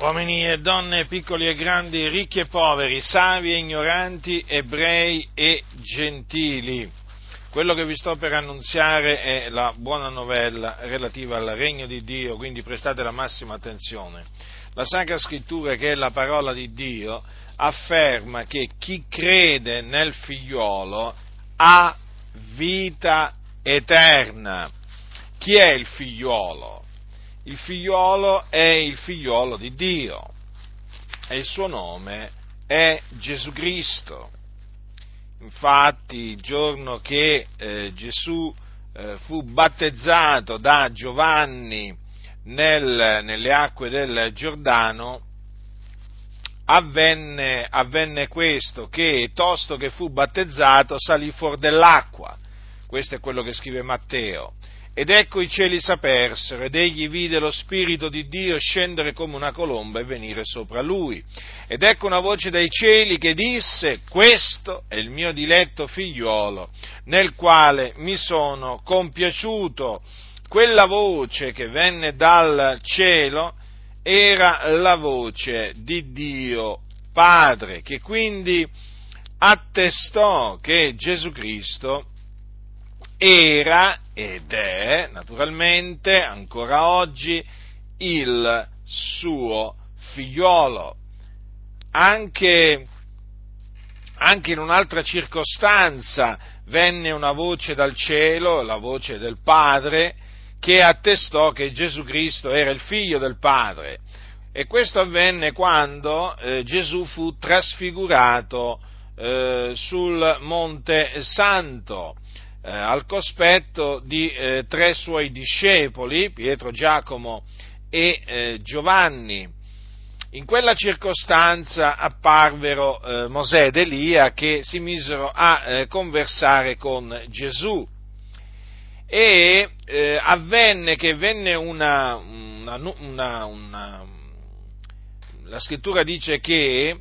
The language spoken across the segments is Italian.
uomini e donne, piccoli e grandi, ricchi e poveri, savi e ignoranti, ebrei e gentili. Quello che vi sto per annunziare è la buona novella relativa al regno di Dio, quindi prestate la massima attenzione. La Sacra Scrittura, che è la parola di Dio, afferma che chi crede nel figliuolo ha vita eterna. Chi è il figliuolo? Il figliuolo è il figliuolo di Dio e il suo nome è Gesù Cristo. Infatti, il giorno che eh, Gesù eh, fu battezzato da Giovanni nel, nelle acque del Giordano, avvenne, avvenne, questo, che tosto che fu battezzato salì fuori dell'acqua. Questo è quello che scrive Matteo. Ed ecco i cieli s'apersero ed egli vide lo Spirito di Dio scendere come una colomba e venire sopra lui. Ed ecco una voce dai cieli che disse, questo è il mio diletto figliuolo, nel quale mi sono compiaciuto. Quella voce che venne dal cielo era la voce di Dio Padre, che quindi attestò che Gesù Cristo era ed è naturalmente ancora oggi il suo figliolo. Anche, anche in un'altra circostanza venne una voce dal cielo, la voce del Padre, che attestò che Gesù Cristo era il figlio del Padre. E questo avvenne quando eh, Gesù fu trasfigurato eh, sul Monte Santo eh, al cospetto di eh, tre suoi discepoli, Pietro, Giacomo e eh, Giovanni. In quella circostanza apparvero eh, Mosè ed Elia che si misero a eh, conversare con Gesù e eh, avvenne che venne una, una, una, una, la scrittura dice che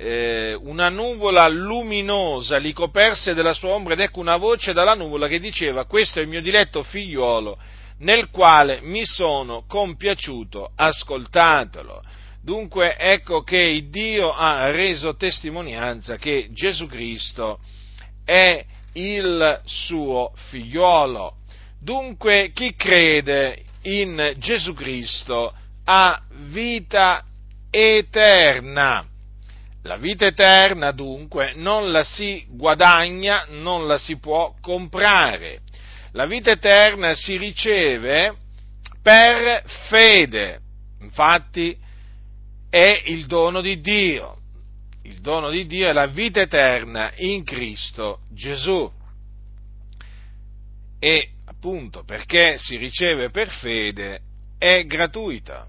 eh, una nuvola luminosa li coperse della sua ombra ed ecco una voce dalla nuvola che diceva questo è il mio diletto figliuolo nel quale mi sono compiaciuto, ascoltatelo. Dunque ecco che Dio ha reso testimonianza che Gesù Cristo è il suo figliuolo. Dunque chi crede in Gesù Cristo ha vita eterna. La vita eterna dunque non la si guadagna, non la si può comprare. La vita eterna si riceve per fede. Infatti è il dono di Dio. Il dono di Dio è la vita eterna in Cristo Gesù. E appunto perché si riceve per fede è gratuita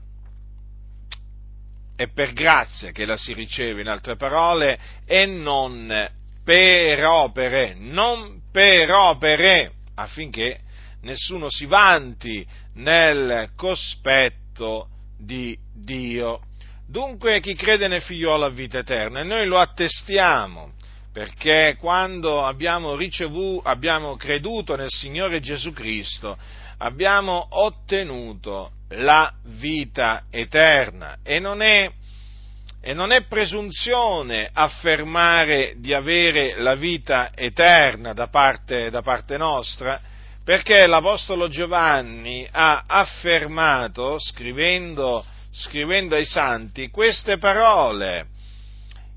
è per grazia che la si riceve, in altre parole, e non per opere, non per opere, affinché nessuno si vanti nel cospetto di Dio. Dunque chi crede nel figliolo ha vita eterna e noi lo attestiamo perché quando abbiamo ricevuto, abbiamo creduto nel Signore Gesù Cristo, abbiamo ottenuto la vita eterna. E non è, e non è presunzione affermare di avere la vita eterna da parte, da parte nostra, perché l'Apostolo Giovanni ha affermato, scrivendo, scrivendo ai santi, queste parole,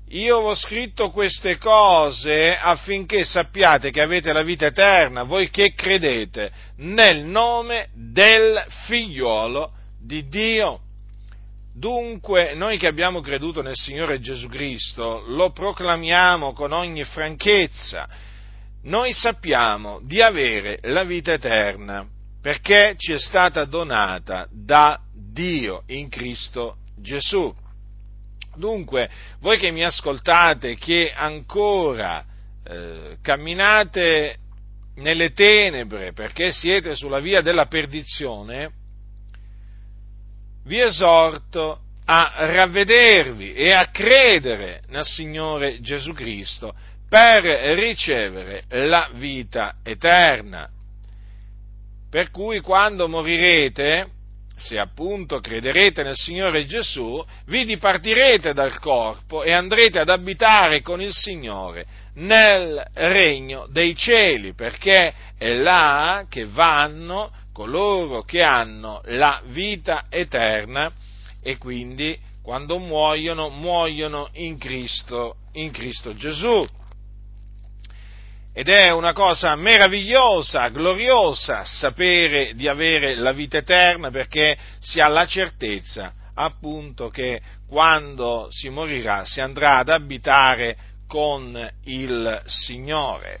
io ho scritto queste cose affinché sappiate che avete la vita eterna, voi che credete nel nome del figliuolo di Dio. Dunque, noi che abbiamo creduto nel Signore Gesù Cristo, lo proclamiamo con ogni franchezza. Noi sappiamo di avere la vita eterna perché ci è stata donata da Dio in Cristo Gesù. Dunque, voi che mi ascoltate, che ancora eh, camminate nelle tenebre perché siete sulla via della perdizione, vi esorto a ravvedervi e a credere nel Signore Gesù Cristo per ricevere la vita eterna. Per cui quando morirete se appunto crederete nel Signore Gesù, vi dipartirete dal corpo e andrete ad abitare con il Signore nel regno dei cieli, perché è là che vanno coloro che hanno la vita eterna e quindi quando muoiono, muoiono in Cristo, in Cristo Gesù. Ed è una cosa meravigliosa, gloriosa sapere di avere la vita eterna perché si ha la certezza appunto che quando si morirà si andrà ad abitare con il Signore.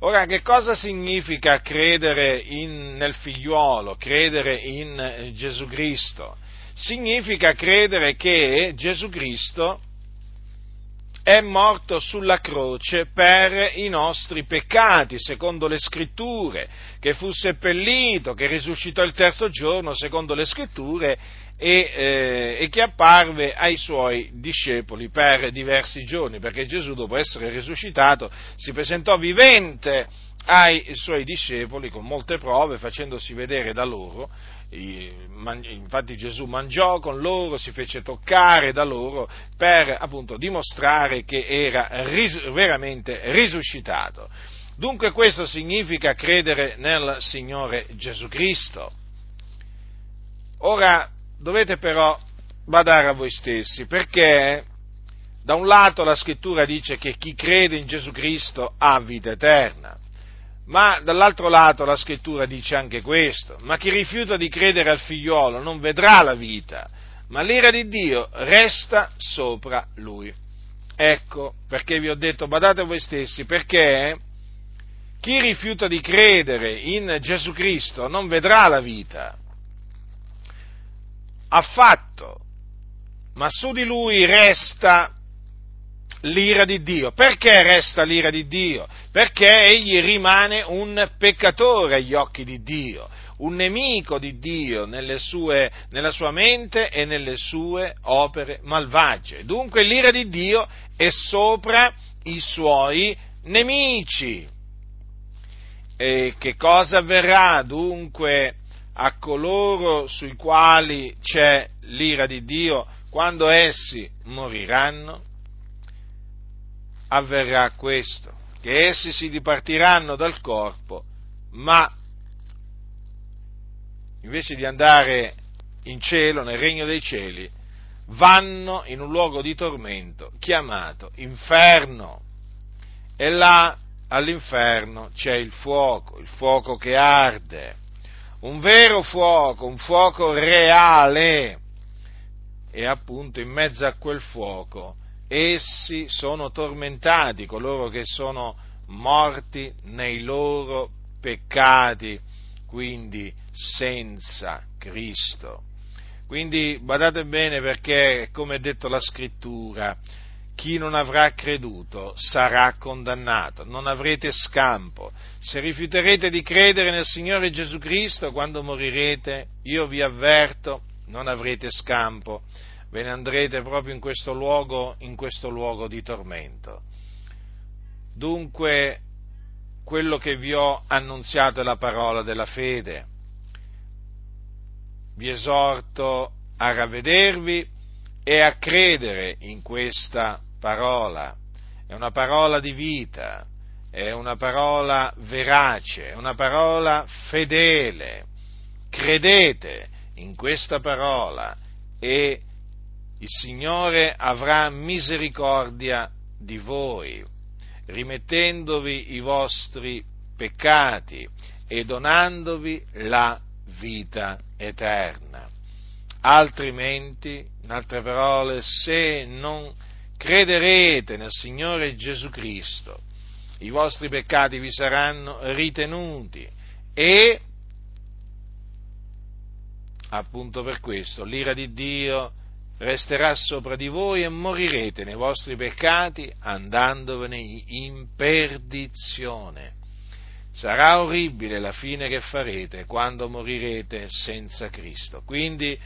Ora, che cosa significa credere in, nel figliuolo, credere in Gesù Cristo? Significa credere che Gesù Cristo è morto sulla croce per i nostri peccati, secondo le scritture, che fu seppellito, che risuscitò il terzo giorno, secondo le scritture, e, eh, e, che apparve ai suoi discepoli per diversi giorni, perché Gesù dopo essere risuscitato si presentò vivente ai suoi discepoli con molte prove, facendosi vedere da loro, infatti Gesù mangiò con loro, si fece toccare da loro per appunto dimostrare che era ris- veramente risuscitato. Dunque questo significa credere nel Signore Gesù Cristo. Ora dovete però badare a voi stessi, perché da un lato la scrittura dice che chi crede in Gesù Cristo ha vita eterna, ma dall'altro lato la scrittura dice anche questo, ma chi rifiuta di credere al figliolo non vedrà la vita, ma l'ira di Dio resta sopra lui. Ecco perché vi ho detto badate voi stessi, perché chi rifiuta di credere in Gesù Cristo non vedrà la vita. Affatto. Ma su di lui resta l'ira di Dio. Perché resta l'ira di Dio? Perché egli rimane un peccatore agli occhi di Dio, un nemico di Dio sue, nella sua mente e nelle sue opere malvagie. Dunque l'ira di Dio è sopra i suoi nemici. E che cosa avverrà dunque a coloro sui quali c'è l'ira di Dio quando essi moriranno? Avverrà questo, che essi si dipartiranno dal corpo, ma invece di andare in cielo, nel regno dei cieli, vanno in un luogo di tormento chiamato inferno. E là all'inferno c'è il fuoco, il fuoco che arde, un vero fuoco, un fuoco reale. E appunto in mezzo a quel fuoco essi sono tormentati, coloro che sono morti nei loro peccati, quindi senza Cristo. Quindi badate bene perché, come è detto la scrittura, chi non avrà creduto sarà condannato, non avrete scampo. Se rifiuterete di credere nel Signore Gesù Cristo quando morirete, io vi avverto, non avrete scampo ve ne andrete proprio in questo luogo, in questo luogo di tormento. Dunque, quello che vi ho annunziato è la parola della fede. Vi esorto a ravvedervi e a credere in questa parola. È una parola di vita, è una parola verace, è una parola fedele. Credete in questa parola e il Signore avrà misericordia di voi, rimettendovi i vostri peccati e donandovi la vita eterna. Altrimenti, in altre parole, se non crederete nel Signore Gesù Cristo, i vostri peccati vi saranno ritenuti e appunto per questo l'ira di Dio resterà sopra di voi e morirete nei vostri peccati andandovene in perdizione. Sarà orribile la fine che farete quando morirete senza Cristo. Quindi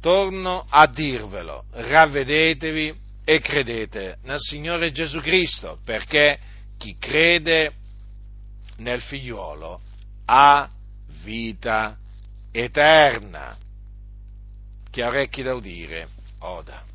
torno a dirvelo, ravvedetevi e credete nel Signore Gesù Cristo, perché chi crede nel figliuolo ha vita eterna. Chi ha orecchi da udire, oda.